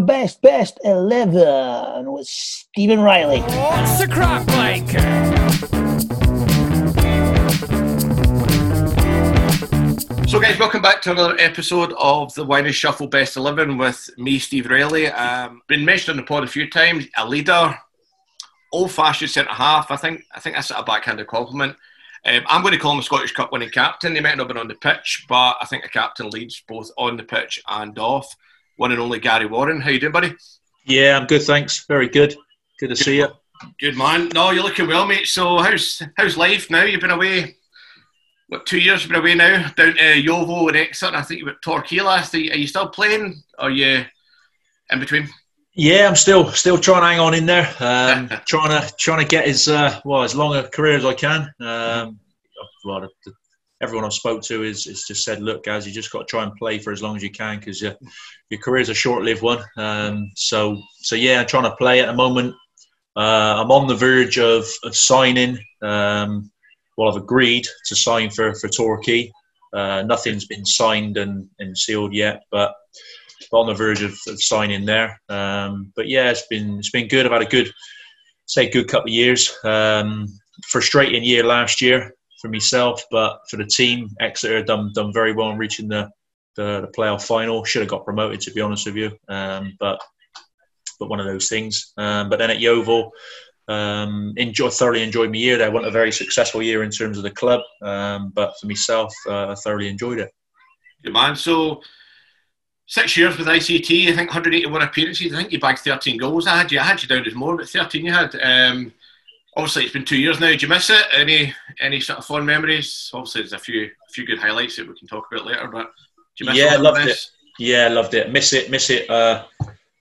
Best Best Eleven with Stephen Riley. What's the crack like? So, guys, welcome back to another episode of the Wine and Shuffle Best 11 with me, Steve Riley. Um, been mentioned on the pod a few times, a leader, old fashioned centre half. I think I think that's a backhanded compliment. Um, I'm going to call him a Scottish Cup winning captain. He might not have been on the pitch, but I think a captain leads both on the pitch and off. One and only Gary Warren. How you doing, buddy? Yeah, I'm good, thanks. Very good. Good to Good see you. Good man. No, you're looking well, mate. So, how's how's life now? You've been away. What two years you've been away now? Down to Yeovil and Exeter. I think you were at Torquay last. Are you, are you still playing? Or are you in between? Yeah, I'm still still trying to hang on in there. Um, trying to trying to get as uh, well as long a career as I can. Um, well, the, the, everyone I've spoke to is, is just said, look, guys, you just got to try and play for as long as you can because your your career's a short-lived one. Um, so so yeah, I'm trying to play at the moment. Uh, I'm on the verge of of signing. Um, well, I've agreed to sign for for Torquay. Uh, nothing's been signed and, and sealed yet, but on the verge of, of signing there. Um, but yeah, it's been it's been good. I've had a good, say, good couple of years. Um, frustrating year last year for myself, but for the team, Exeter done done very well in reaching the the, the playoff final. Should have got promoted, to be honest with you. Um, but but one of those things. Um, but then at Yeovil, um, enjoy, thoroughly enjoyed my year there. wasn't a very successful year in terms of the club, um, but for myself, uh, I thoroughly enjoyed it. Good man. So six years with ICT, I think 181 appearances. I think you bagged 13 goals. I had you, I had you down as more, but 13 you had. Um, obviously, it's been two years now. Did you miss it? Any any sort of fond memories? Obviously, there's a few a few good highlights that we can talk about later. But do you miss Yeah, loved best? Yeah, loved it. Miss it, miss it, uh,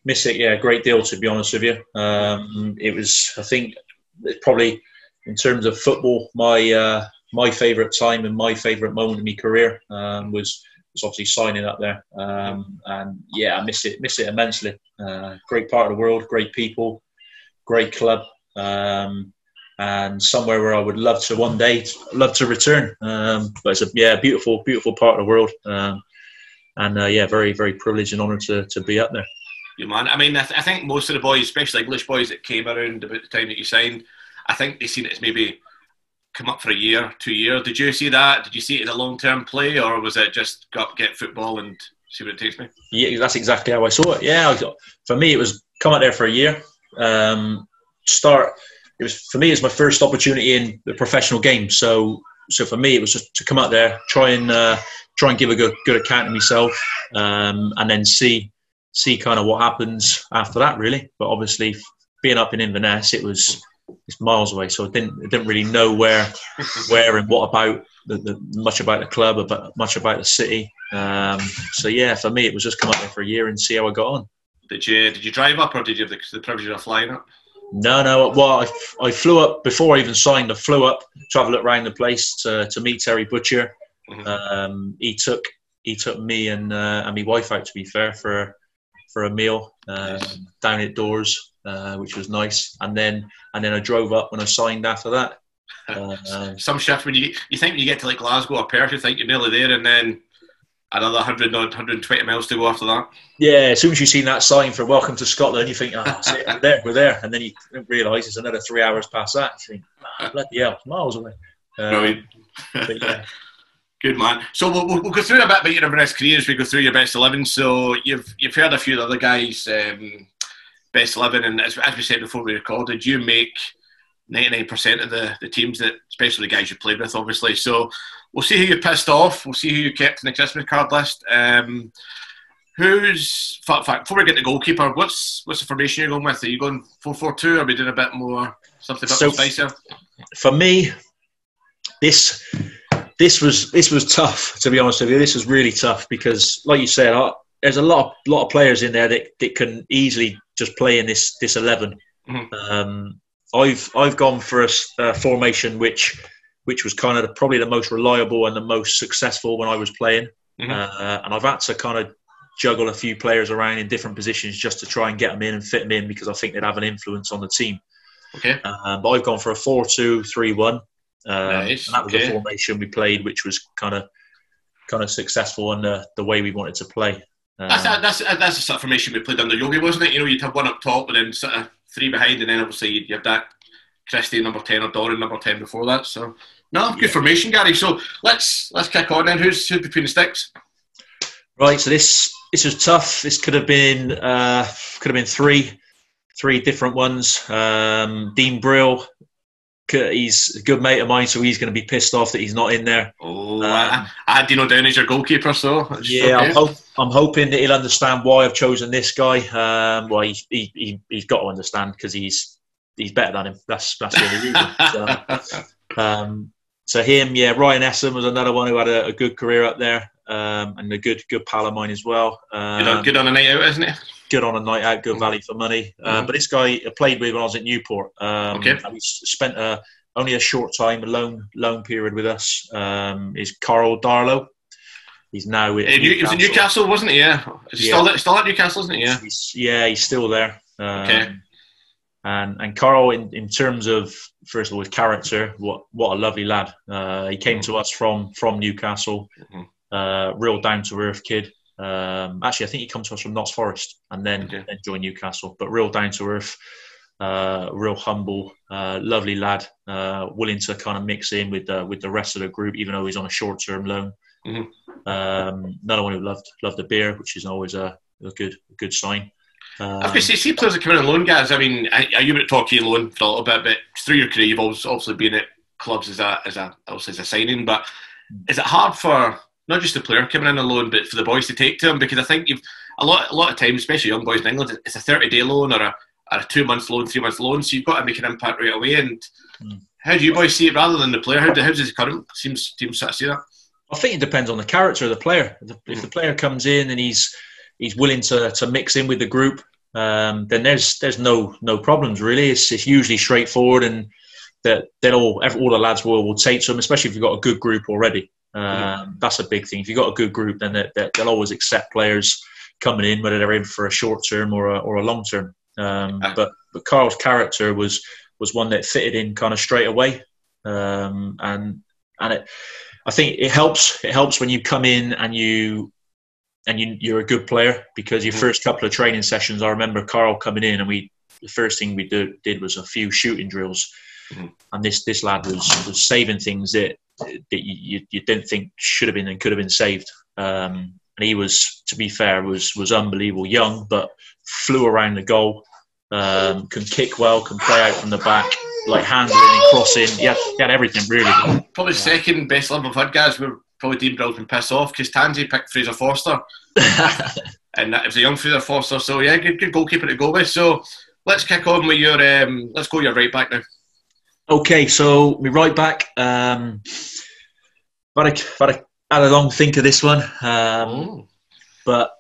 miss it. Yeah, a great deal to be honest with you. Um, it was, I think, it's probably in terms of football, my uh, my favourite time and my favourite moment in my career um, was was obviously signing up there. Um, and yeah, I miss it, miss it immensely. Uh, great part of the world, great people, great club. Um, and somewhere where I would love to one day love to return. Um, but it's a yeah beautiful beautiful part of the world. Um, and uh, yeah, very very privileged and honoured to, to be up there. You man. I mean, I, th- I think most of the boys, especially English boys that came around about the time that you signed, I think they seen it as maybe come up for a year, two years. Did you see that? Did you see it as a long term play, or was it just go up, get football and see what it takes me? Yeah, that's exactly how I saw it. Yeah, for me it was come out there for a year. Um, start. It was for me. It was my first opportunity in the professional game. So so for me it was just to come out there, try and uh, try and give a good good account of myself, um, and then see see kind of what happens after that. Really, but obviously being up in Inverness, it was it's miles away, so I didn't I didn't really know where where and what about the, the much about the club, about much about the city. Um, so yeah, for me it was just come up there for a year and see how I got on. Did you did you drive up, or did you have the, the privilege of flying up? No, no. Well, I, I flew up before I even signed. I flew up, travelled around the place to, to meet Terry Butcher. Mhm. Um, he took he took me and uh, and my wife out. To be fair, for for a meal um, down at doors, uh, which was nice. And then and then I drove up when I signed after that. Uh, Some shift when you get, you think when you get to like Glasgow or Perth, you think you're nearly there, and then another 100 or 120 miles to go after that. yeah, as soon as you see that sign for "Welcome to Scotland," you think, "Oh, that's we're there, we're there," and then you realise it's another three hours past that. You think, "Ah, "Bloody hell, miles away." Um, Brilliant. but yeah. Good man. So we'll, we'll, we'll go through a bit about your Inverness career as we go through your best eleven. So you've you've heard a few of the other guys' um, best eleven, and as, as we said before we recorded, you make ninety nine percent of the, the teams that, especially the guys you played with, obviously. So we'll see who you pissed off. We'll see who you kept in the Christmas card list. Um, who's in fact, before we get to goalkeeper? What's what's the formation you're going with? Are you going four four two? Or are we doing a bit more something a bit So- spicier? for me, this this was this was tough. To be honest with you, this was really tough because, like you said, I, there's a lot of, lot of players in there that, that can easily just play in this this 11 Mhm. Um, I've I've gone for a formation which which was kind of the, probably the most reliable and the most successful when I was playing, Mhm. uh, and I've had to kind of juggle a few players around in different positions just to try and get them in and fit them in because I think they'd have an influence on the team. Okay. Um, but I've gone for a 4 2 3 1. Um, Nice, And that was okay. the formation we played, which was kind of kind of successful and the, the way we wanted to play. Um, That's that's that's the sort of formation we played under Yogi, wasn't it? You know, you'd have one up top and then sort of three behind, and then obviously you'd have that Christie number ten or Doran number ten before that. So no, good Yeah. formation, Gary. So let's let's kick on then. Who's who's between the sticks? Right, so this this was tough. This could have been uh, could have been three three different ones. Um, Dean Brill, he's a good mate of mine, so he's going to be pissed off that he's not in there. Oh, Um, I, I had Dino down as your goalkeeper, so Yeah, okay. I'm, hope, I'm hoping that he'll understand why I've chosen this guy. Um, well, he, he, he, he's got to understand because he's he's better than him. That's that's the only reason. So, um, so him, yeah, Ryan Esson was another one who had a, a good career up there, um, and a good good pal of mine as well. Um, you know, good on a night out, isn't it? Good on a night out, good value for money. Uh, Mhm. but this guy I played with when I was at Newport. Um, Okay. and he spent a, only a short time, a loan loan period with us. Um, is Karl Darlow. He's now at Uh, New- It was in Newcastle, wasn't it? Yeah. Is he Yeah. still, still at Newcastle, isn't it? Yeah. He's, yeah, he's still there. Um, Okay. And and Karl, in, in terms of first of all his character, what what a lovely lad. Uh, he came to us from from Newcastle, Mhm. uh, real down to earth kid. Um, actually, I think he comes to us from Notts Forest and then Okay. then joined Newcastle. But real down to earth, uh, real humble, uh, lovely lad, uh, willing to kind of mix in with the with the rest of the group, even though he's on a short term loan. Mhm. Um, another one who loved loved the beer, which is always a, a good a good sign. I was Um, to say, see players that come in on loan, guys. I mean, I, I you were at Torquay loan for a little bit, but through your career, you've always obviously been at clubs as a as a obviously as a signing. But is it hard for not just the player coming in alone, but for the boys to take to him? Because I think you've a lot a lot of times, especially young boys in England, it's a thirty day loan or a or a two month loan, three month loan, so you've got to make an impact right away. And Mm. how do you boys see it rather than the player? How, do, how does the current teams team sort of see that? I think it depends on the character of the player. If the- If the player comes in and he's he's willing to, to mix in with the group, um, then there's there's no no problems really. It's, it's usually straightforward and that then all all the lads will will take to them, especially if you've got a good group already. Um, That's a big thing. If you've got a good group, then they, they, they'll always accept players coming in, whether they're in for a short term or a, or a long term. Um, but but Karl's character was was one that fitted in kind of straight away, um, and and it I think it helps. It helps when you come in and you and you, you're a good player because your Mhm. first couple of training sessions. I remember Carl coming in and we the first thing we do, did was a few shooting drills, Mhm. and this this lad was was saving things that that you, you, you didn't think should have been and could have been saved. Um, and he was, to be fair, was was unbelievable. Young, but flew around the goal. Um, can kick well, can play out from the back, like handling and crossing. He had, he had everything really. Probably the second best level I've had, guys. We're probably Dean Brill's been pissed off because Tansey picked Fraser Forster. and that was a young Fraser Forster. So yeah, good, good goalkeeper to go with. So let's kick on with your um, let's go your right back now. Okay, so we right back. Um, but I, but I had a long think of this one, um, but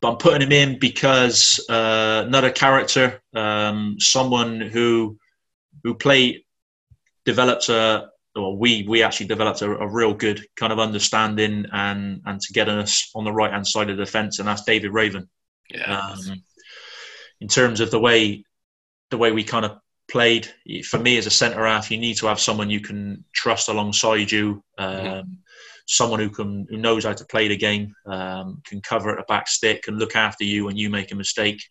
but I'm putting him in because uh, another character, um, someone who who played, developed a. Well, we we actually developed a, a real good kind of understanding and and togetherness on the right hand side of the fence, and that's David Raven yeah, um, in terms of the way the way we kind of played. For me, as a centre half, you need to have someone you can trust alongside you, um, someone who can who knows how to play the game, um, can cover at the back stick, can look after you when you make a mistake.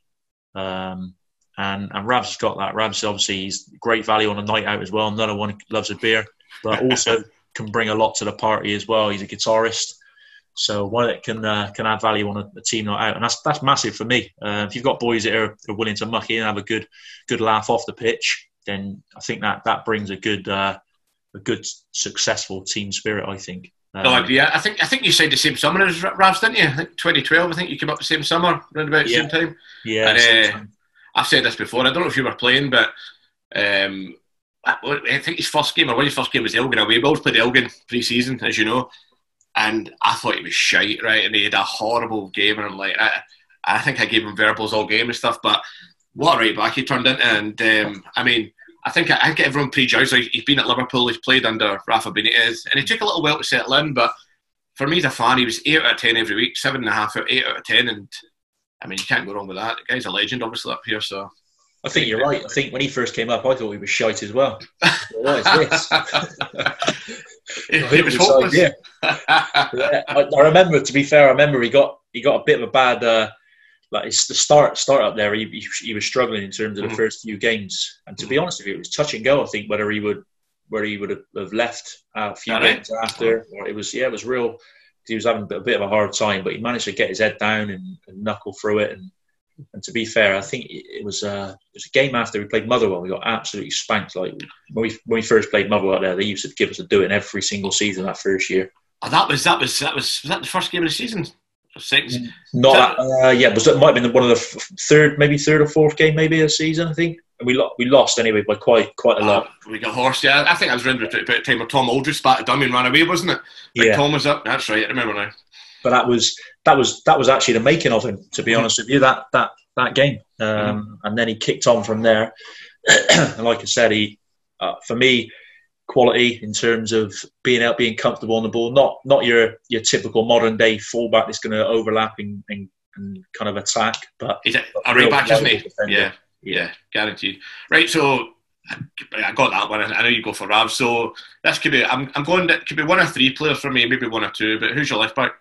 Um, and and Rab's got that. Rab's obviously he's great value on a night out as well. Another one loves a beer, but also can bring a lot to the party as well. He's a guitarist. So one that can uh, can add value on a, a team night out, and that's that's massive for me. Uh, if you've got boys that are, are willing to muck in and have a good good laugh off the pitch, then I think that that brings a good uh, a good successful team spirit. I think. Um, no, I agree. I think I think you said the same summer as Ravs, didn't you? I think 2012. I think you came up the same summer, around about the Yeah. same time. Yeah. And, uh, sometimes. I've said this before. I don't know if you were playing, but um, I think his first game or one of his first game was Elgin away. We always played Elgin pre-season, as you know, and I thought he was shite, right? And he had a horrible game, and I'm like, I, I think I gave him verbals all game and stuff, but what a right back he turned into. And um, I mean, I think I, I get everyone prejudged. Like he's been at Liverpool, he's played under Rafa Benitez, and it took a little while to settle in. But for me, as a fan, he was eight out of ten every week, seven and a half out, eight out of ten, and I mean, you can't go wrong with that. The guy's a legend, obviously up here. So I think you're right. I think when he first came up, I thought he was shite as well. what is this? it, was hopeless. yeah. yeah. I, I, remember. To be fair, I remember he got he got a bit of a bad. Uh, like it's the start start up there. He, he, he was struggling in terms of the mm-hmm. first few games, and to be honest with you, it was touch and go. I think whether he would where he would have left a few All games right. after, or it was yeah, it was real. He was having a bit of a hard time, but he managed to get his head down and, and knuckle through it and and to be fair, I think it was, uh, it was a game after we played Motherwell. We got absolutely spanked. Like when we when we first played Motherwell there, they used to give us a do it every single season that first year. Oh, that was that was that was was that the first game of the season? Six. Not that, uh, yeah, was it might have been one of the third, maybe third or fourth game, maybe a season. I think. And we, lo- we lost anyway by quite quite a lot. Uh, we got horse, yeah. I think I was around the time where Tom Aldridge spat a dummy and ran away, wasn't it? Like yeah. Tom was up. That's right. I remember now. But that was that was that was actually the making of him. To be mm-hmm. honest with you, that that that game, um, mm-hmm. and then he kicked on from there. and like I said, he uh, for me quality in terms of being out, being comfortable on the ball. Not not your your typical modern day fullback that's going to overlap and, and, and, kind of attack. But he's a, a right back, isn't he? Yeah, yeah, guaranteed. Right, so I got that one. I know you go for Rav. So this could be. I'm, I'm going. It could be one or three players for me, maybe one or two. But who's your left back?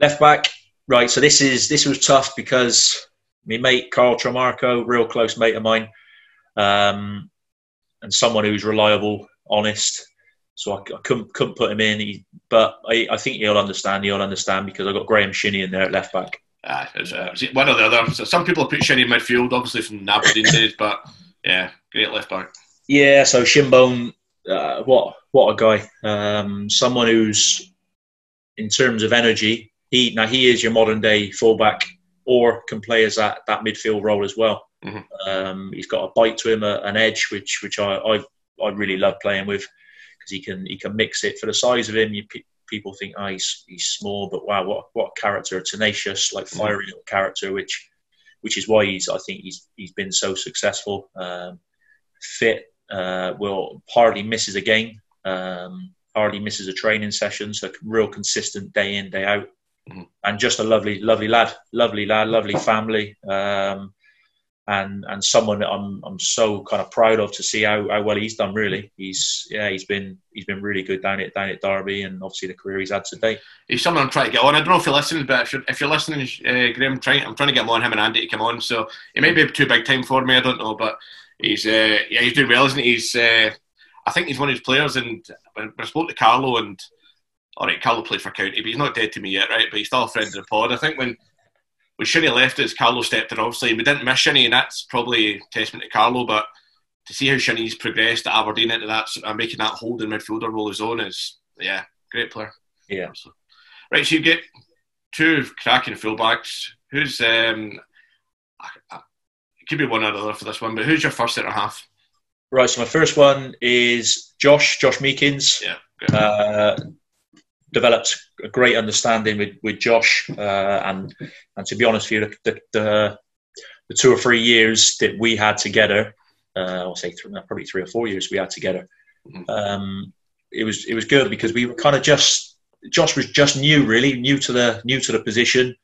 Left back, right. So this is this was tough because my mate Carl Tremarco, real close mate of mine, um, and someone who's reliable, honest. So I, I couldn't couldn't put him in, he, but I, I think he'll understand. He'll understand because I got Graham Shinnie in there at left back. Uh, uh, one or the other. Some people put Shinnie in midfield, obviously from Aberdeen days, but yeah, great left back. Yeah, so Shinbone, uh, what what a guy! Um, someone who's in terms of energy, he now he is your modern day fullback or can play as that, that midfield role as well. Mm-hmm. Um, he's got a bite to him, a, an edge, which which I, I, I really love playing with because he can he can mix it. For the size of him, you, people think oh, he's he's small, but wow, what what character, a tenacious, like mm-hmm. fiery mm-hmm. character, which which is why he's I think he's he's been so successful. Um, fit, uh, will hardly misses a game, um, hardly misses a training session, so real consistent day in day out. Mm-hmm. and just a lovely, lovely lad, lovely lad, lovely family, um, and and someone that I'm I'm so kind of proud of to see how, how well he's done. Really, he's yeah, he's been he's been really good down at down at Derby, and obviously the career he's had today. He's someone I'm trying to get on. I don't know if you're listening, but if you're, if you're listening, uh, Graham, trying I'm trying to get him on him and Andy to come on. So it may be too big time for me. I don't know, but he's uh, yeah, he's doing well, isn't he? He's uh, I think he's one of his players, and I spoke to Carlo and all right, Carlo played for County, but he's not dead to me yet, right? But he's still a friend of the pod. I think when when Shinnie left us, Carlo stepped in. Obviously, and we didn't miss Shinnie, and that's probably testament to Carlo. But to see how Shinnie's progressed at Aberdeen into that, uh, making that holding midfielder role his own is, yeah, great player. Yeah. Right, so you get two cracking fullbacks. Who's um, it could be one or the other for this one, but who's your first centre half? Right, so my first one is Josh, Josh Meekings. Yeah. Uh, developed a great understanding with, with Josh, uh, and and to be honest with you, the, the, the two or three years that we had together, uh, I'll say three, probably three or four years we had together, mm-hmm. um, it was it was good because we were kind of just Josh was just new, really new to the new to the position,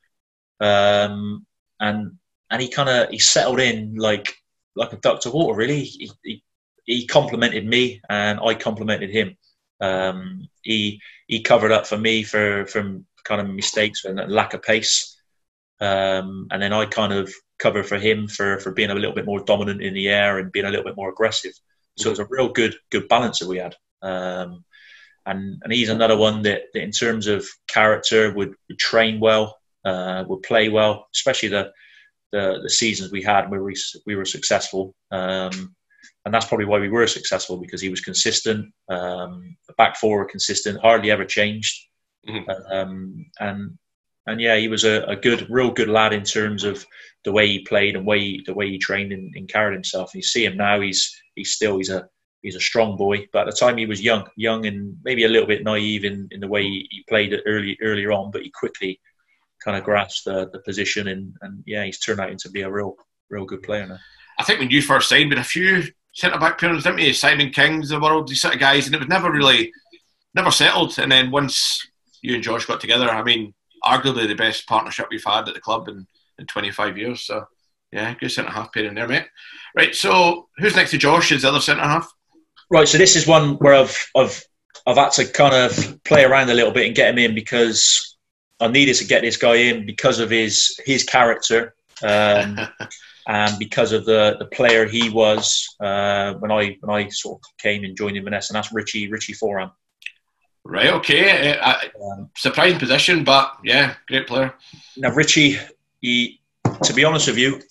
um, and and he kind of he settled in like like a duck to water. Really, he, he, he complimented me and I complimented him. Um, he he covered up for me for from kind of mistakes and lack of pace, um, and then I kind of cover for him for for being a little bit more dominant in the air and being a little bit more aggressive. So it was a real good good balance that we had. Um, and and he's another one that, that in terms of character would, would train well, uh, would play well, especially the, the, the seasons we had where we we were successful. Um, and that's probably why we were successful because he was consistent. Um, the back four were consistent, hardly ever changed, mm-hmm. um, and and yeah, he was a, a, good, real good lad in terms of the way he played and way he, the way he trained and, and, carried himself. And you see him now; he's he's still he's a he's a strong boy. But at the time, he was young, young and maybe a little bit naive in, in the way he, he played it early earlier on. But he quickly kind of grasped the, the position, and, and yeah, he's turned out into be a real real good player now. I think when you first signed, with a few centre back pairings, didn't we? Simon King's the world, these sort of guys, and it was never really, never settled. And then once you and Josh got together, I mean, arguably the best partnership we've had at the club in, in 25 years. So, yeah, good centre half pair in there, mate. Right, so who's next to Josh? Is the other centre half? Right, so this is one where I've I've I've had to kind of play around a little bit and get him in because I needed to get this guy in because of his his character um, and because of the, the player he was uh, when I when I sort of came and joined Inverness, and that's Richie Richie Foran. Right, okay. Uh, um, surprising position, but yeah, great player. Now Richie, he to be honest with you,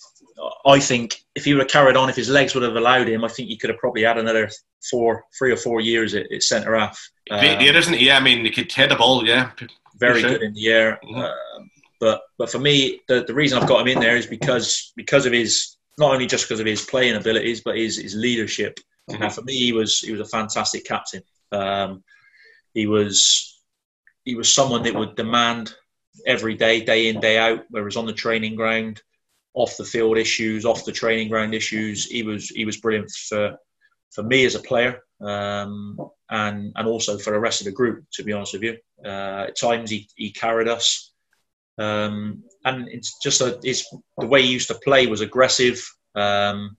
I think if he would have carried on, if his legs would have allowed him, I think he could have probably had another four, three or four years at, at centre half. Great um, isn't he? Yeah, I mean, he could head the ball. Yeah, very sure. good in the air. Mm-hmm. Uh, but but for me, the, the reason I've got him in there is because because of his not only just because of his playing abilities, but his his leadership. Mm-hmm. Now, for me, he was he was a fantastic captain. Um, he was he was someone that would demand every day, day in, day out, whether it's on the training ground, off the field issues, off the training ground issues. He was he was brilliant for for me as a player, um, and and also for the rest of the group. To be honest with you, uh, at times he, he carried us, um, and it's just a, it's, the way he used to play was aggressive, um,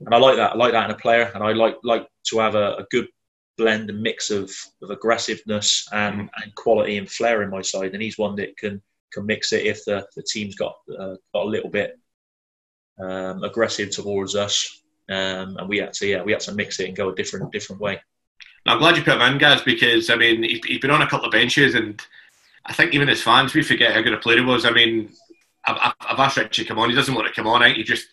and I like that. I like that in a player, and I like like to have a, a good blend and mix of, of aggressiveness and, and quality and flair in my side. And he's one that can can mix it if the, the team's got uh, got a little bit um, aggressive towards us, um, and we had to yeah we had to mix it and go a different different way. Now, I'm glad you put him in, guys, because I mean he's, he's been on a couple of benches, and I think even as fans we forget how good a player he was. I mean, I've, I've asked Richie to come on. He doesn't want to come on. He just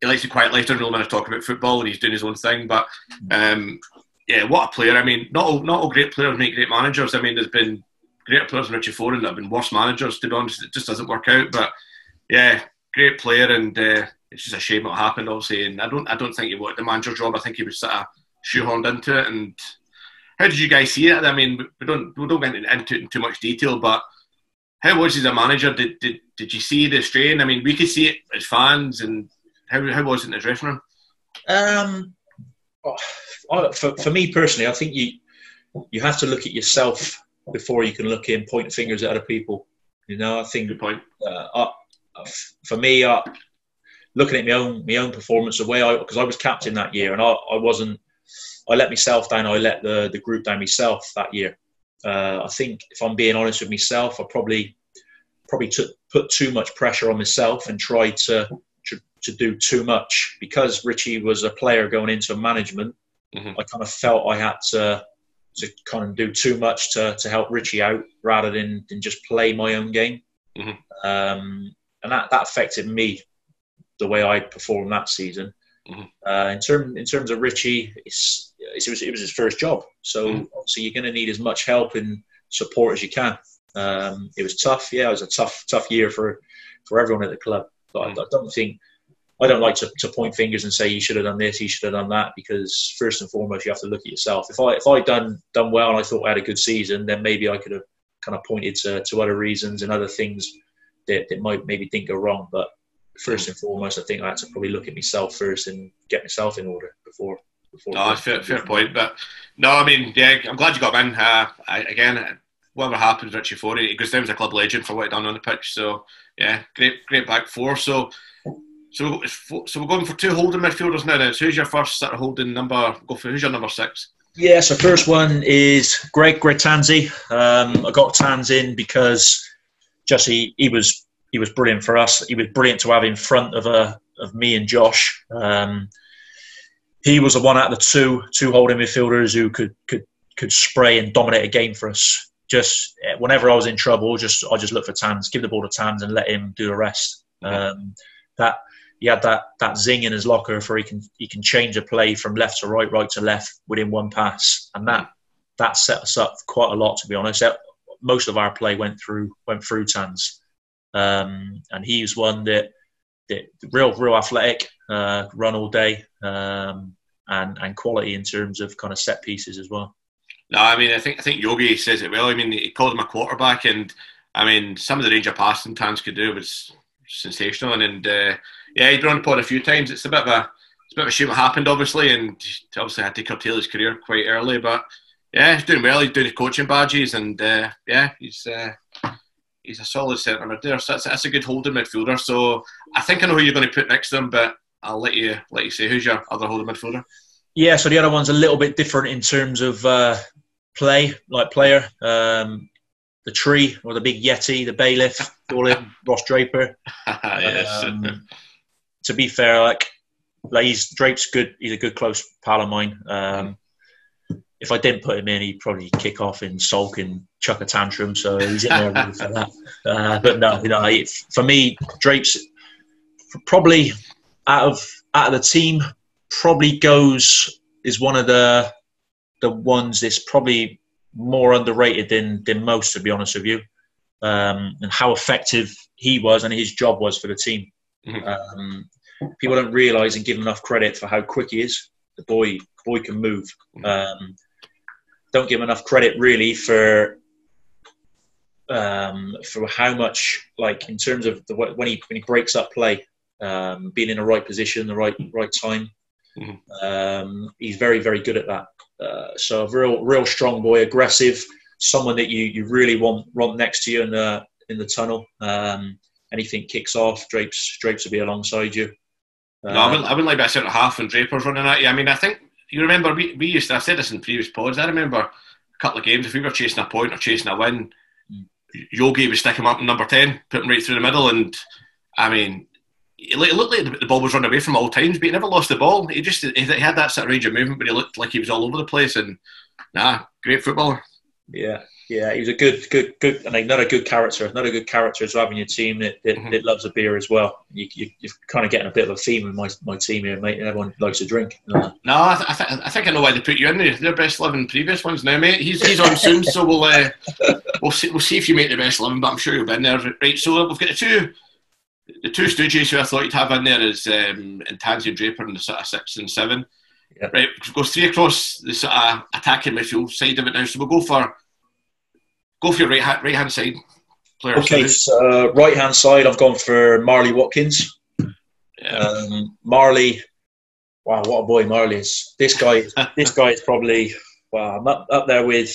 he likes to quiet life. Doesn't really want to talk about football, and he's doing his own thing. But um, yeah, what a player! I mean, not all, not all great players make great managers. I mean, there's been great players in Richie Foran that have been worse managers. To be honest, it just doesn't work out. But yeah, great player, and uh, it's just a shame what happened. Obviously, and I don't I don't think he wanted the manager job. I think he was sort of shoehorned into it. And how did you guys see it? I mean, we don't we don't get into it in too much detail, but how was he as a manager? Did, did did you see the strain? I mean, we could see it as fans, and how how was it in the dressing room? Um, oh, for for me personally, I think you you have to look at yourself before you can look in point fingers at other people. You know, I think Good point. Uh, uh, for me, uh, looking at my own my own performance, the way I because I was captain that year, and I, I wasn't. I let myself down. I let the the group down myself that year. Uh, I think if I'm being honest with myself, I probably probably took put too much pressure on myself and tried to to, to do too much because Richie was a player going into management. Mm-hmm. I kind of felt I had to to kind of do too much to, to help Richie out rather than, than just play my own game. Mm-hmm. Um, and that, that affected me the way I performed that season. Mm-hmm. Uh, in terms in terms of Richie, it's, it's, it was it was his first job, so mm-hmm. obviously you're going to need as much help and support as you can. Um, it was tough, yeah, it was a tough tough year for for everyone at the club. But I, mm-hmm. I don't think I don't like to, to point fingers and say you should have done this, you should have done that, because first and foremost you have to look at yourself. If I if I done done well and I thought I had a good season, then maybe I could have kind of pointed to, to other reasons and other things that, that might maybe didn't go wrong. But first and foremost, I think I had to probably look at myself first and get myself in order before. before no, fair, fair point. But no, I mean, yeah, I'm glad you got in. Uh, I, again, whatever happens, Richie Foran, he goes down as a club legend for what he done on the pitch. So yeah, great, great back four. So. So, so we're going for two holding midfielders now. Then, so who's your first sort of holding number? Go for who's your number six? Yeah, so first one is Greg Greg Tansey. Um, I got Tans in because just he, he was he was brilliant for us. He was brilliant to have in front of uh, of me and Josh. Um, he was the one out of the two two holding midfielders who could could could spray and dominate a game for us. Just eh, whenever I was in trouble, just I just look for Tans, give the ball to Tans, and let him do the rest. Um, that he had that that zing in his locker for he can he can change a play from left to right, right to left within one pass, and that that set us up quite a lot. To be honest, most of our play went through went through Tans. Um, and he's one that, that real, real athletic, uh, run all day, um, and and quality in terms of kind of set pieces as well. No, I mean, I think I think Yogi says it well. I mean, he called him a quarterback, and I mean, some of the range of passing Tans could do was sensational. And, and uh, yeah, on the pod a few times. It's a bit of a it's a bit of a shame what happened, obviously, and obviously had to curtail his career quite early. But yeah, he's doing well. He's doing coaching badges, and uh, yeah, he's uh, he's a solid centre mid there. So that's, that's a good holding midfielder. So I think I know who you're going to put next to him, but I'll let you let you say who's your other holding midfielder. Yeah, so the other one's a little bit different in terms of uh, play, like player. Um, the tree or the big yeti, the bailiff, call him Ross Draper. yes. Um, to be fair, like, like he's Drape's good. He's a good close pal of mine. Um, if I didn't put him in, he'd probably kick off and sulk and chuck a tantrum. So he's in there ready for that. Uh, but no, you know, for me, Drape's probably out of out of the team, probably goes is one of the the ones that's probably more underrated than than most, to be honest with you. Um, and how effective he was and his job was for the team. Mhm. Um, people don't realise and give enough credit for how quick he is. The boy, boy can move. Um, don't give him enough credit really for um, for how much, like in terms of the, when he when he breaks up play, um, being in the right position, the right right time. Mhm. Um, he's very very good at that. Uh, so a real real strong boy, aggressive, someone that you, you really want want next to you in the in the tunnel. Um, anything kicks off, Drapes Drapes will be alongside you. no, I wouldn't, I wouldn't like that centre half and Draper's running at you. I mean, I think you remember we, we used to. I've said this in previous pods. I remember a couple of games if we were chasing a point or chasing a win. Yogi would stick him up in number ten, put him right through the middle, and I mean. It looked like the- the ball was run away from all times, but he never lost the ball. He just he had that sort of range of movement, but he looked like he was all over the place. And nah, great footballer. Yeah, yeah, he was a good, good, good, and another good character. Not a good character to have in your team that, that, Mhm. that loves a beer as well. You, you, you're kind of getting a bit of a theme in my, my team here, mate. Everyone likes a drink. No, I, th- I, th- I think I know why they put you in there. They're best eleven previous ones now, mate. He's, he's on soon, so we'll uh, we'll see we'll see if you make the best eleven. But I'm sure you'll be in there, right? So we've got the two the two Stooges who I thought you'd have in there is um, Intanzi and Draper in the sort of six and seven. Yeah. Right, goes three across the sort of attacking midfield side of it now. So we'll go for go for your right hand right hand side player. okay, So, uh, right hand side, I've gone for Marley Watkins. yeah. Um, Marley, wow, what a boy Marley is. This guy, this guy is probably wow, I'm up, up there with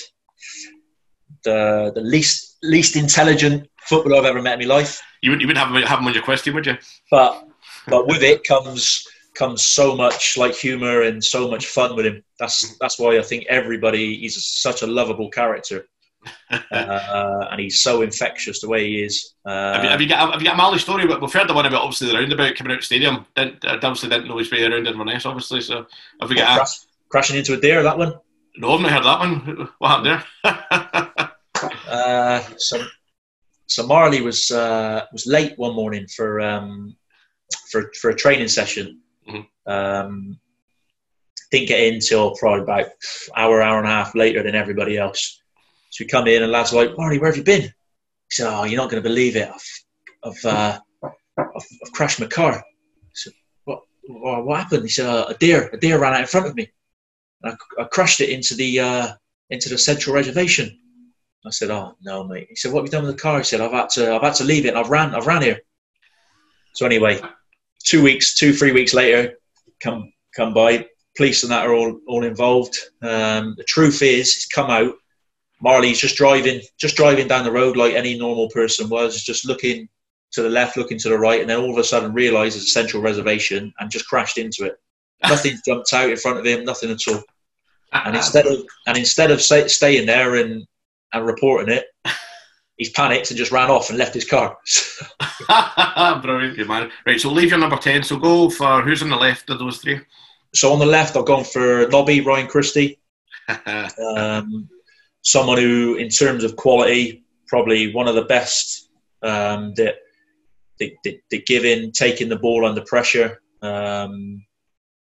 the the least least intelligent footballer I've ever met in my life. you would you would have him, have him on your question, would you? but but with it comes comes so much like humor and so much fun with him. That's that's why I think everybody he's such a lovable character, uh, and he's so infectious the way he is. Uh, have, you, have you got have you got a story? But we've heard the one about obviously the roundabout coming out of the stadium. Didn't, obviously didn't know his way around Inverness, obviously. So have we got? Crash, crashing into a deer. That one. no, I've not heard that one. What happened there? Uh, so so Marley was uh, was late one morning for um, for for a training session. Mhm. Um, didn't get in till probably about hour hour and a half later than everybody else. So we come in and lads are like Marley, where have you been? He said, "Oh, you're not going to believe it. I've I've, uh, I've I've crashed my car." I said, "What what, what happened?" He said, uh, "A deer a deer ran out in front of me, I, I crashed it into the uh, into the central reservation." I said, "Oh no, mate." He said, "What have you done with the car?" He said, "I've had to, I've had to leave it. I've ran, I've ran here." So anyway, two weeks, two, three weeks later, come, come by. Police and that are all, all involved. Um, the truth is, it's come out. Marley's just driving, just driving down the road like any normal person was, just looking to the left, looking to the right, and then all of a sudden realised it's a central reservation and just crashed into it. Nothing jumped out in front of him, nothing at all and instead of and instead of stay, staying there and and reporting it, he's panicked and just ran off and left his car. Brilliant, good man. Right, so leave your number ten. So go for who's on the left of those three. so on the left, I've gone for Nobby Ryan Christie, um, someone who, in terms of quality, probably one of the best um, that, that, give in, taking the ball under pressure. Um,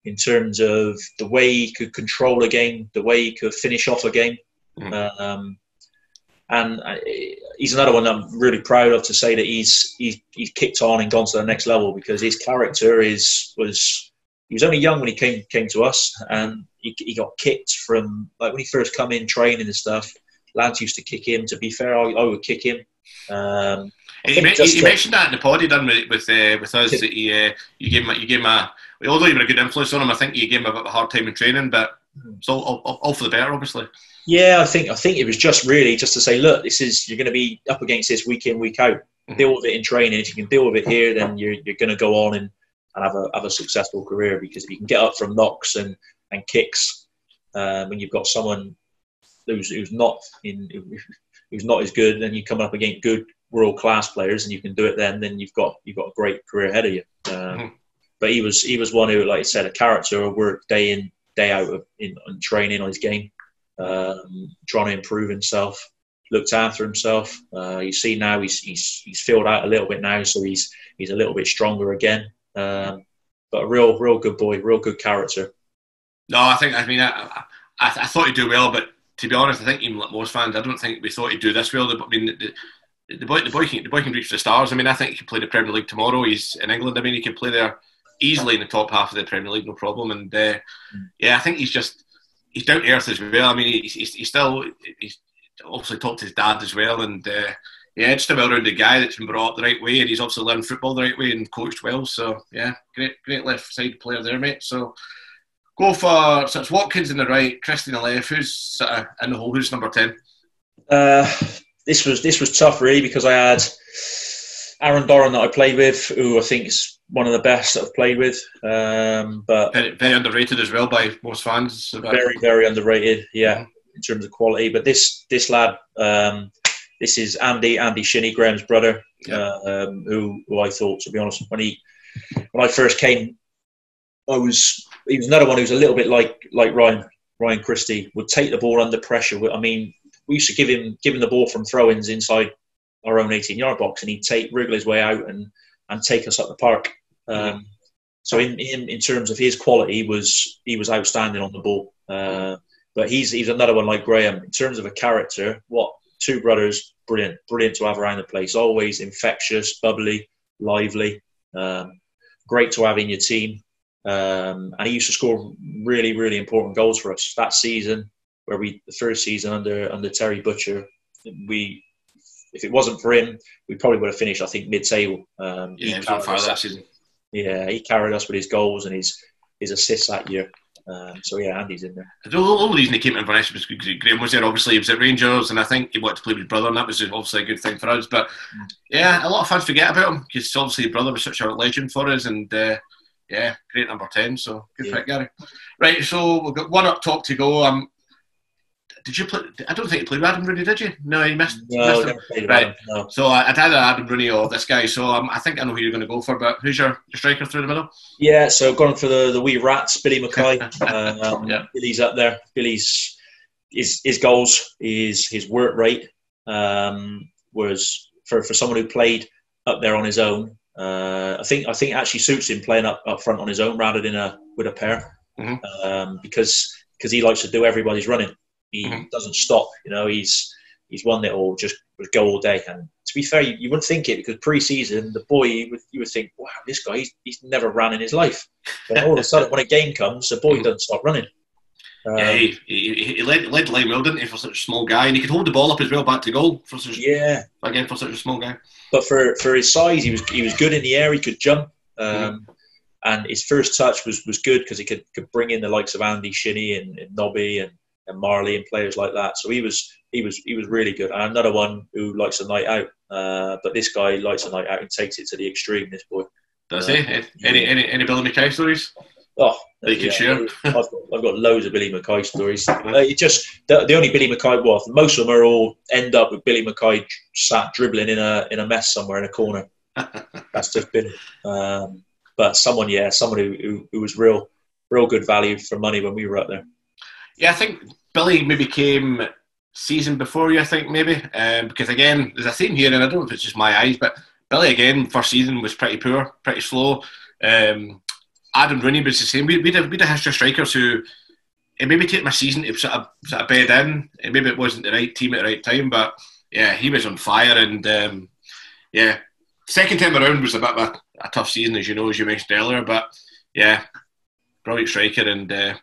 in terms of the way he could control a game, the way he could finish off a game. Um, and I, he's another one I'm really proud of to say that he's, he's he's kicked on and gone to the next level because his character is was he was only young when he came came to us and he, he got kicked from like when he first come in training and stuff. Lads used to kick him. To be fair, I, I would kick him. Um, He, me- he mentioned that in the pod he done with with, uh, with us that he uh, you gave him a- you gave him a although you were a good influence on him I think you gave him a bit of a hard time in training but it's all, all, all for the better obviously Yeah, I think I think it was just really just to say, look, this is you're going to be up against this week in week out. Mhm. Deal with it in training. If you can deal with it here, then you're you're going to go on and, and have a have a successful career because if you can get up from knocks and and kicks, um, when you've got someone who's who's not in who's not as good, and you come up against good world class players and you can do it. Then then you've got you've got a great career ahead of you. Um, Mhm. But he was he was one who, like I said, a character, worked day in day out of, in on training on his game um, trying to improve himself, looked after himself. Uh, you see now he's, he's he's filled out a little bit now, so he's he's a little bit stronger again. Um, but a real real good boy, real good character. No, I think I mean I, I, I thought he'd do well, but to be honest, I think even like most fans, I don't think we thought he'd do this well. I mean, the, the boy, the boy can the boy can reach the stars. I mean, I think he could play the Premier League tomorrow. He's in England. I mean, he could play there easily in the top half of the Premier League, no problem. And uh, yeah, I think he's just he's down to earth as well. I mean, he's, he's, he's still he's obviously talked to his dad as well, and uh, yeah, just a well-rounded guy that's been brought up the right way, and he's obviously learned football the right way and coached well. So yeah, great great left side player there, mate. So. Go for so it's Watkins in the right, Christie in the left. Who's sort of in the hole? Who's number ten? Uh, this was this was tough really because I had Aaron Doran that I played with, who I think is one of the best that I've played with. Um, but Very, very underrated as well by most fans. very very underrated, yeah, in terms of quality. But this this lad, um, this is Andy Andy Shinnie, Graham's brother, Yeah. uh, um, who who I thought, to be honest, when he when I first came, I was he was another one who was a little bit like like Ryan Ryan Christie would take the ball under pressure. I mean, we used to give him give him the ball from throw-ins inside our own 18 yard box, and he'd take wriggle his way out and and take us up the park. Um, So in, in in terms of his quality, he was he was outstanding on the ball. Uh, but he's he's another one like Graham in terms of a character. What two brothers, brilliant, brilliant to have around the place. Always infectious, bubbly, lively. Um, great to have in your team. Um, and he used to score really, really important goals for us that season. Where we the first season under under Terry Butcher, we if it wasn't for him, we probably would have finished I think mid table. Um, Yeah, on carried us- that season. yeah, he carried us with his goals and his his assists that year. Um, so yeah, Andy's in there. The only reason he came to Inverness was because Graham was there. Obviously, he was at Rangers, and I think he wanted to play with his brother, and that was obviously a good thing for us. But yeah, a lot of fans forget about him because obviously his brother was such a legend for us, and uh, yeah, great number ten. So good Yeah. pick, Gary. Right, so we've got one up top to go. Um, did you play? I don't think you played with Adam Rooney, did you? No, you missed. No, missed him. Right. no. So I'd either Adam Rooney or this guy. So um, I think I know who you're going to go for. But who's your, your striker through the middle? Yeah, so going for the, the wee rats, Billy McKay. Um, Yeah. Billy's up there. Billy's his his goals, his his work rate um, was for, for someone who played up there on his own. Uh, I think I think it actually suits him playing up, up front on his own rather than a with a pair Mhm. um, because because he likes to do everybody's running. He Mhm. doesn't stop. You know, he's he's one that will just go all day. And to be fair, you, wouldn't think it because pre-season the boy you would, you would think, wow, this guy he's, he's never ran in his life. But all of a sudden, when a game comes, the boy Mhm. doesn't stop running. Um, yeah, he, he, he led, led the line well, didn't he, for such a small guy, and he could hold the ball up as well back to goal for such yeah, again for such a small guy. but for, for his size, he was he was good in the air. He could jump, um, and his first touch was, was good because he could, could bring in the likes of Andy Shinnie and, and Nobby and, and Marley and players like that. So he was he was he was really good. And another one who likes a night out, uh, but this guy likes a night out and takes it to the extreme. This boy. Does Uh, he? Any, any any Billy McKay stories? Oh, you can share? I've got, I've got loads of Billy McKay stories. Uh, it just the, the only Billy McKay well, most of them are all end up with Billy McKay sat dribbling in a in a mess somewhere in a corner. That's just been. Um, but someone, yeah, someone who, who, who was real, real good value for money when we were up there. Yeah, I think Billy maybe came season before you. I think maybe um, because again, there's a theme here, and I don't know if it's just my eyes, but Billy again first season was pretty poor, pretty slow. Um, Adam Rooney was the same. We we had, a- we had a history of strikers who it maybe take my season to sort of sort of bed in. And maybe it wasn't the right team at the right time, but yeah, he was on fire, and um, yeah, second time around was a bit of a, a tough season, as you know, as you mentioned earlier. But yeah, brilliant striker, and uh,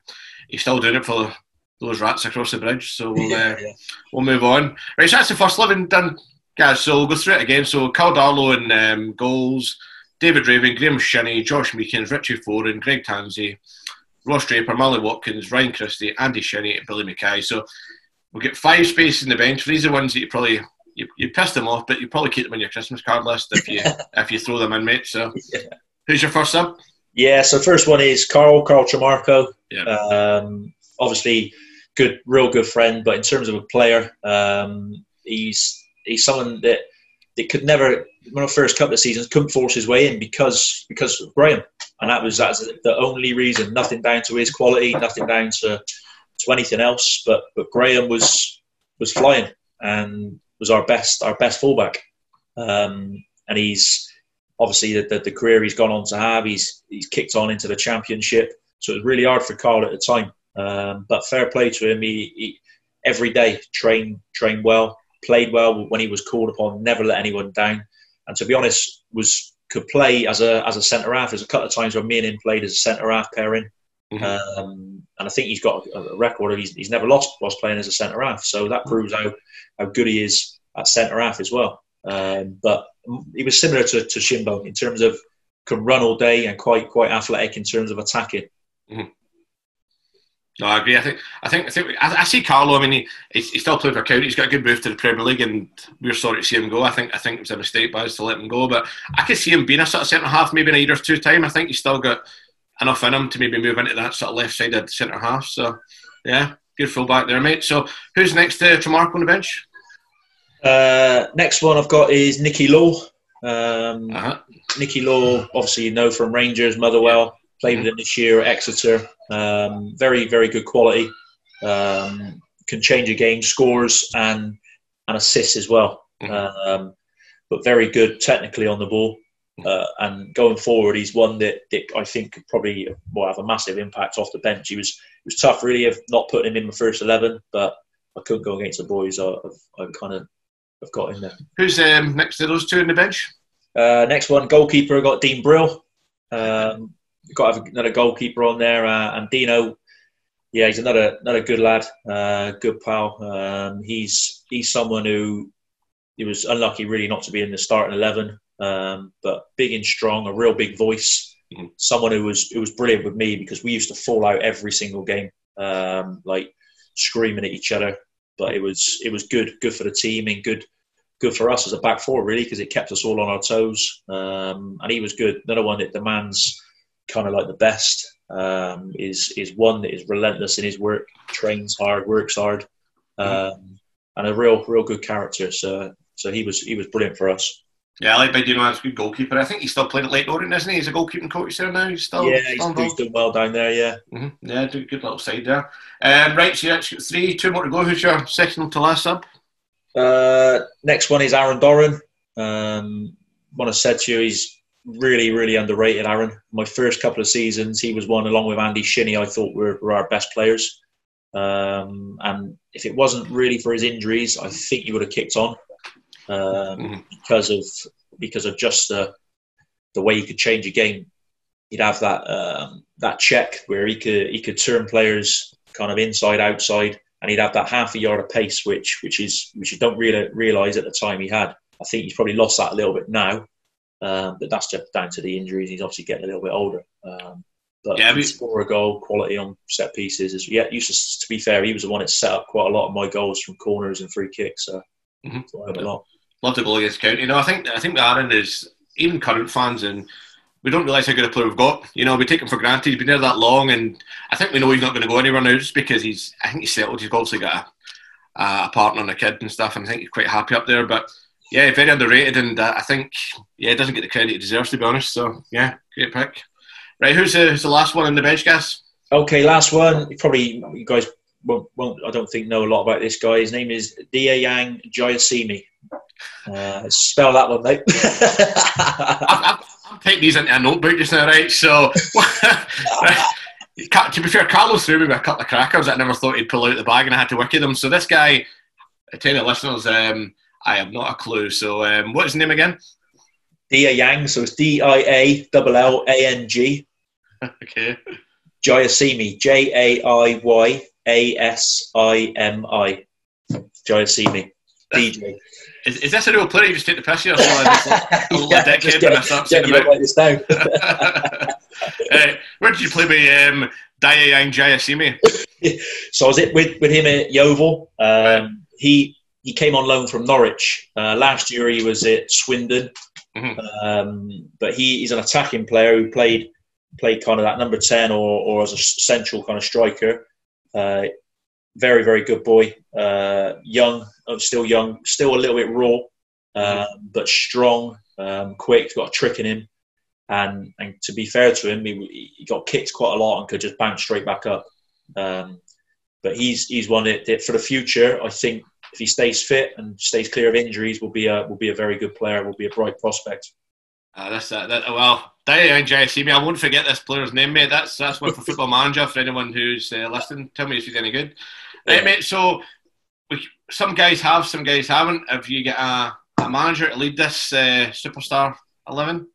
he's still doing it for those rats across the bridge. So we'll uh, yeah. we'll move on. Right, so that's the first eleven done, guys. So we'll go through it again. So Karl Darlow in um, goals, David Raven, Graham Shinnie, Josh Meekings, Richie Foran, Greg Tansey, Ross Draper, Marley Watkins, Ryan Christie, Andy Shinnie, and Billy McKay. So we'll get five spaces in the bench. These are ones that you probably you, you pissed them off, but you probably keep them on your Christmas card list if you if you throw them in, mate. So, Yeah. who's your first sub? Yeah, so first one is Carl, Carl Tremarco. Yeah. Um, obviously, good, real good friend, but in terms of a player, um, he's he's someone that that could never, one of the first couple of seasons, couldn't force his way in because because of Graham, and that was that's the only reason. Nothing down to his quality, nothing down to to anything else, but but Graham was was flying and was our best our best fullback, um, and he's obviously the, the, the career he's gone on to have. He's he's kicked on into the championship, so it was really hard for Carl at the time. Um, but fair play to him. He, he every day trained trained well, played well when he was called upon. Never let anyone down, and to be honest, was could play as a as a centre half. There's a couple of times where me and him played as a centre half pairing. Mhm. Um, and I think he's got a, a record of he's, he's never lost whilst playing as a centre half. So that proves how, how good he is at centre half as well. Um, but he was similar to, to Shimbo in terms of can run all day and quite quite athletic in terms of attacking. No, I agree. I think I think I think I, I see Carlo. I mean, he, he's, he's still playing for County. He's got a good move to the Premier League, and we're sorry to see him go. I think I think it was a mistake by us to let him go. But I could see him being a sort of centre half, maybe in a year or two time. I think he's still got enough in him to maybe move into that sort of left sided centre half. So yeah, good fullback there, mate. So who's next to Tremarco on the bench? Uh, next one I've got is Nicky Law. Um, Uh-huh. Nicky Law, obviously you know from Rangers, Motherwell, played with him this year at Exeter. Um, very, very good quality. Um, can change a game, scores and and assists as well. Mhm. Um, but very good technically on the ball. Uh, and going forward, he's one that, that I think could probably will have a massive impact off the bench. He was it was tough, really, of not putting him in the first eleven, but I couldn't go against the boys. I, I've, I've kind of I've got in there. Who's um, next to those two on the bench? Uh, next one, goalkeeper. I got Dean Brill. Um, got have another goalkeeper on there, uh, and Dino. Yeah, he's another another good lad, uh, good pal. Um, he's he's someone who he was unlucky really not to be in the starting eleven, um, but big and strong, a real big voice. Mhm. Someone who was who was brilliant with me because we used to fall out every single game, um, like screaming at each other. But it was it was good, good for the team and good good for us as a back four, really, because it kept us all on our toes. Um, and he was good. Another one that demands kind of like the best um, is is one that is relentless in his work, trains hard, works hard, um, and a real real good character. So so he was he was brilliant for us. Yeah, I like a good goalkeeper. I think he's still playing at Leyton Orient, isn't he? He's a goalkeeping coach there now. He's still, yeah, he's, he's doing well down there. Yeah. Mhm. Yeah, do good little side there. Um, right, so three, two more to go. Who's your second to last sub? Uh, next one is Aaron Doran. Um, what I said to you, he's really, really underrated. Aaron. My first couple of seasons, he was one along with Andy Shinnie. I thought were, were our best players. Um, and if it wasn't really for his injuries, I think he would have kicked on um, Mhm. because of because of just the the way he could change a game. He'd have that um, that check where he could he could turn players kind of inside outside, and he'd have that half a yard of pace, which which is which you don't really realize at the time he had. I think he's probably lost that a little bit now, um, but that's just down to the injuries. He's obviously getting a little bit older. Um, but Yeah, we- score a goal, quality on set pieces is yeah. Used to, to be fair, he was the one that set up quite a lot of my goals from corners and free kicks. So Mhm. I have a lot. Love to go against County. No, I think I think Aaron is even current fans and we don't realise how good a player we've got. You know, we take him for granted. He's been there that long, and I think we know he's not going to go anywhere now just because he's. I think he's settled. He's obviously got a, a partner and a kid and stuff, and I think he's quite happy up there. But yeah, very underrated, and uh, I think yeah, he doesn't get the credit he deserves to be honest. So yeah, great pick. Right, who's the, who's the last one in the bench, guys? Okay, last one. Probably you guys won't, won't I don't think know a lot about this guy. His name is Diallang Jaiyesimi. Uh, spell that one, mate. I've, I've, I've these into a notebook just now, right? So, to be fair, Carlos threw me with a couple of crackers that I never thought he'd pull out the bag, and I had to work wiki them. So this guy, I tell the listeners, um, I have not a clue. So um, what is his name again? Diallang, so it's D I A L L A N G. Okay. Jaiyesimi, J A I Y A S I M I. Jaiyesimi, DJ. Is, is this a real player? You just take the piss here? So I'm just like, a little Yeah, just when I get- start get saying about. write this down. uh, where did you play with um, Daya Yang Jaiyesimi? so I was it with, with him at Yeovil. Um, he he came on loan from Norwich. Uh, last year he was at Swindon, Mhm. um, but he, he's an attacking player who played played kind of that number ten or, or as a central kind of striker. Uh, very very good boy. Uh, young, uh, still young, still a little bit raw, um, but strong, um, quick. Got a trick in him. And, and to be fair to him, he, he got kicked quite a lot and could just bounce straight back up. Um, but he's he's one that, that for the future. I think if he stays fit and stays clear of injuries, will be a will be a very good player. Will be a bright prospect. Uh, that's that. that well, Yang Jaiyesimi. I won't forget this player's name, mate. That's that's one for Football Manager for anyone who's uh, listening. Tell me if he's any good. Right, mate. So some guys have, some guys haven't. Have you got a, a manager to lead this uh, superstar eleven?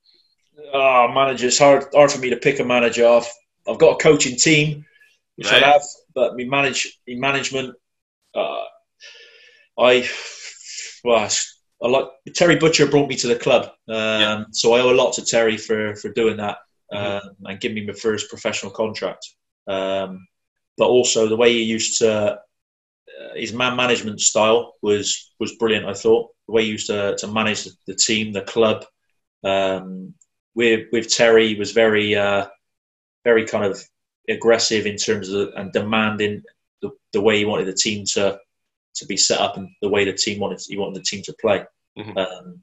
Oh, manager! It's hard hard for me to pick a manager. I've I've got a coaching team, which Right. I have, but me manage me management. Uh, I well, I like Terry Butcher brought me to the club, um, Yeah. so I owe a lot to Terry for for doing that Mhm. um, and giving me my first professional contract. Um, but also the way he used to uh, his man management style was was brilliant. I thought the way he used to to manage the, the team, the club. Um, with with Terry was very uh, very kind of aggressive in terms of and demanding the, the way he wanted the team to to be set up and the way the team wanted he wanted the team to play. Mhm. Um,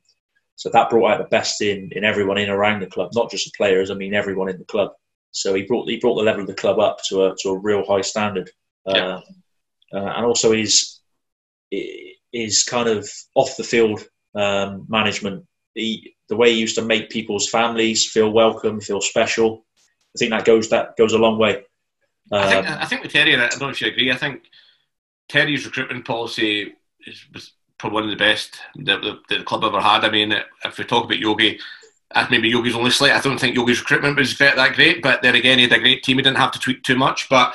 so that brought out the best in, in everyone in around the club, not just the players. I mean everyone in the club. So he brought he brought the level of the club up to a to a real high standard. Yeah. Um, uh, and also his his kind of off the field um, management. He, the way he used to make people's families feel welcome, feel special. I think that goes that goes a long way. I think Um, I think with Terry, I don't know if you agree. I think Terry's recruitment policy is was probably one of the best that the, that the club ever had. I mean, if we talk about Yogi, uh, maybe Yogi's only slight. I don't think Yogi's recruitment was that that great, but then again, he had a great team. He didn't have to tweak too much. But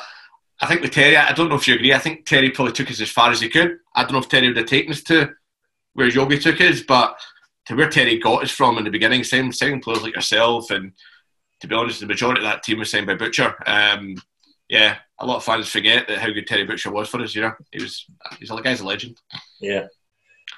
I think with Terry, I don't know if you agree. I think Terry probably took us as far as he could. I don't know if Terry would have taken us to where Yogi took us, but to where Terry got us from in the beginning, same same players like yourself, and to be honest, the majority of that team was signed by Butcher. Um, yeah, a lot of fans forget that how good Terry Butcher was for us. You know, he was he's a guy's a legend. yeah.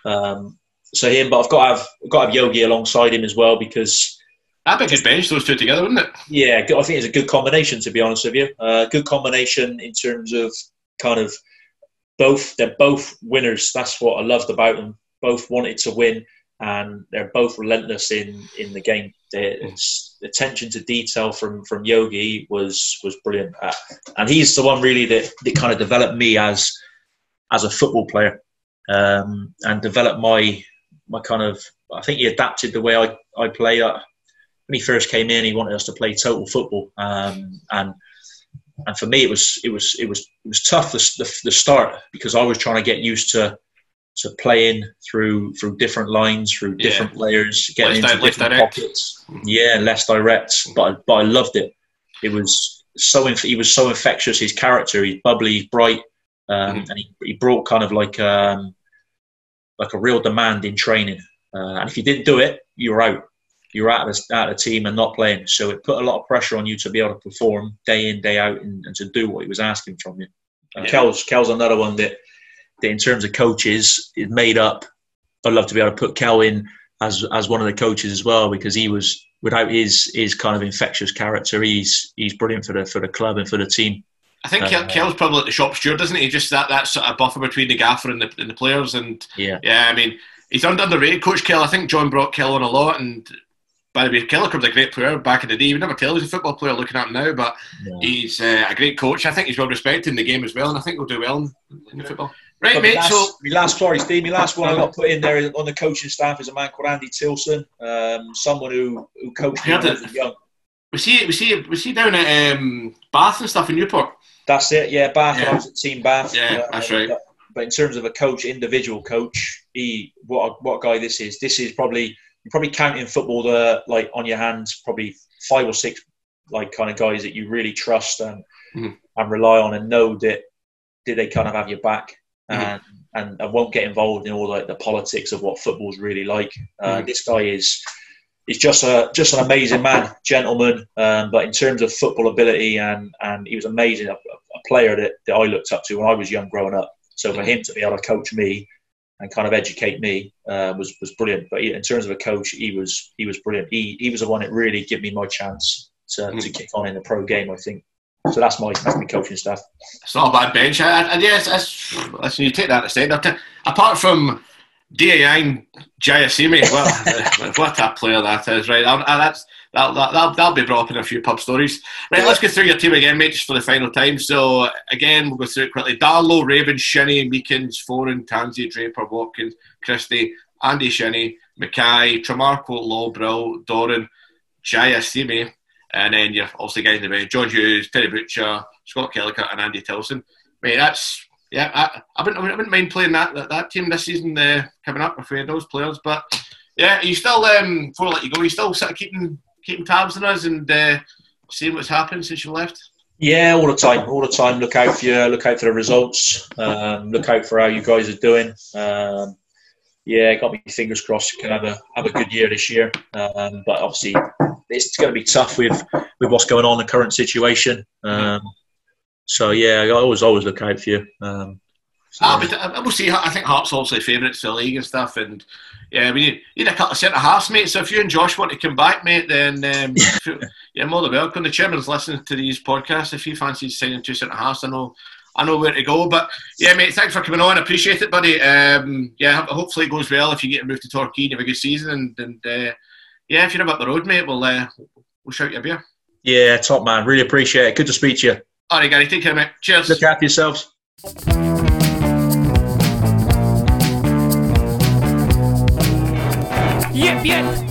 Um, so him, but I've got to have I've got to have Yogi alongside him as well because That'd be a good bench, those two together, wouldn't it? yeah, I think it's a good combination to be honest with you. Uh, good combination in terms of kind of both. They're both winners. That's what I loved about them. Both wanted to win, and they're both relentless in in the game. Attention to detail from from Yogi was was brilliant, uh, and he's the one really that that kind of developed me as as a football player, um, and developed my my kind of. I think he adapted the way I I play. Uh, when he first came in, he wanted us to play total football, um, and and for me, it was it was it was it was tough the, the, the start because I was trying to get used to to playing through through different lines, through Yeah. different layers, getting into di- different pockets. Yeah, less direct, but I- but I loved it. It was so inf- he was so infectious. His character, he's bubbly, he's bright, um, Mhm. and he, he brought kind of like um, like a real demand in training. Uh, and if you didn't do it, you were out. You were out of, the, out of the team and not playing. So it put a lot of pressure on you to be able to perform day in, day out, and, and to do what he was asking from you. And Yeah. Kel's, Kel's another one that, that, in terms of coaches, is made up. I'd love to be able to put Kel in as as one of the coaches as well because he was without his his kind of infectious character, he's he's brilliant for the for the club and for the team. I think Uh, Kel Kel's probably like the shop steward, doesn't he? Just that, that sort of buffer between the gaffer and the, and the players. And Yeah, yeah, I mean, he's under underrated. Coach Kel, I think John brought Kel on a lot. And by the way, Kel was a great player back in the day. We never tell he's a football player looking at him now, but Yeah. he's uh, a great coach. I think he's well respected in the game as well. And I think he'll do well in, in the football. Right, But mate. last, So my last, sorry, Steve, my last one I got put in there on the coaching staff is a man called Andy Tillson, um, someone who, who coached me when I it. was young. was he was he was he down at um, Bath and stuff in Newport? That's it, yeah, Bath, Yeah. I was at Team Bath. Yeah, that's right. But, but in terms of a coach, individual coach, he what a, what a guy this is. This is probably you're probably counting football the like on your hands, probably five or six like kind of guys that you really trust and Mhm. and rely on and know that did they kind of have your back And, and and won't get involved in all like the politics of what football's really like. Uh, Mhm. This guy is he's just a just an amazing man, gentleman. Um, but in terms of football ability, and and he was amazing, a, a, player that, that I looked up to when I was young, growing up. So for him to be able to coach me and kind of educate me uh, was was brilliant. But in terms of a coach, he was he was brilliant. He he was the one that really gave me my chance to, mm. to kick on in the pro game. I think. So that's my that's my coaching staff. It's not a bad bench, and yes, listen, you take that to say aside. Apart from Diallang Jaiyesimi, what, what a player that is, right? And that's that'll, that'll, that'll be brought up in a few pub stories. Right, let's go through your team again, mate, just for the final time. So again, we'll go through it quickly. Darlow, Raven, Shinnie, Meekings, Foran, Tansey, Draper, Watkins, Christie, Andy Shinnie, McKay, Tremarco, Lowbrill, Doran, Jaiyesimi, and then you're also getting the John Hughes, Terry Butcher, Scott Kellacher, and Andy Tillson. Mate, that's yeah, I, I, wouldn't, I wouldn't mind playing that, that, that team this season uh, coming up with those players. But yeah, you still um, before I let you go, you still sort of keeping keeping tabs on us and uh, seeing what's happened since you left. Yeah, all the time, all the time. Look out for your, look out for the results. Um, look out for how you guys are doing. Um, yeah, got me fingers crossed. Can have a have a good year this year. Um, but obviously, it's going to be tough with with what's going on in the current situation. Um, so yeah, I always always look out for you. Um, so. ah, but I uh, will see. I think Hearts obviously favourites for the league and stuff, and yeah, we need, need a couple of centre halves, mate. So if you and Josh want to come back, mate, then um, yeah, more than welcome. The chairman's listening to these podcasts. If he fancies signing two centre halves, I know. I know where to go, but yeah, mate. Thanks for coming on. Appreciate it, buddy. Um, yeah, hopefully it goes well. If you get to move to Torquay and have a good season, and, and uh, yeah, if you're up the road, mate, we'll uh, we'll shout you a beer. Yeah, top man. Really appreciate it. Good to speak to you. All right, Gary. Take care, mate. Cheers. Look after yourselves. Yep, yep.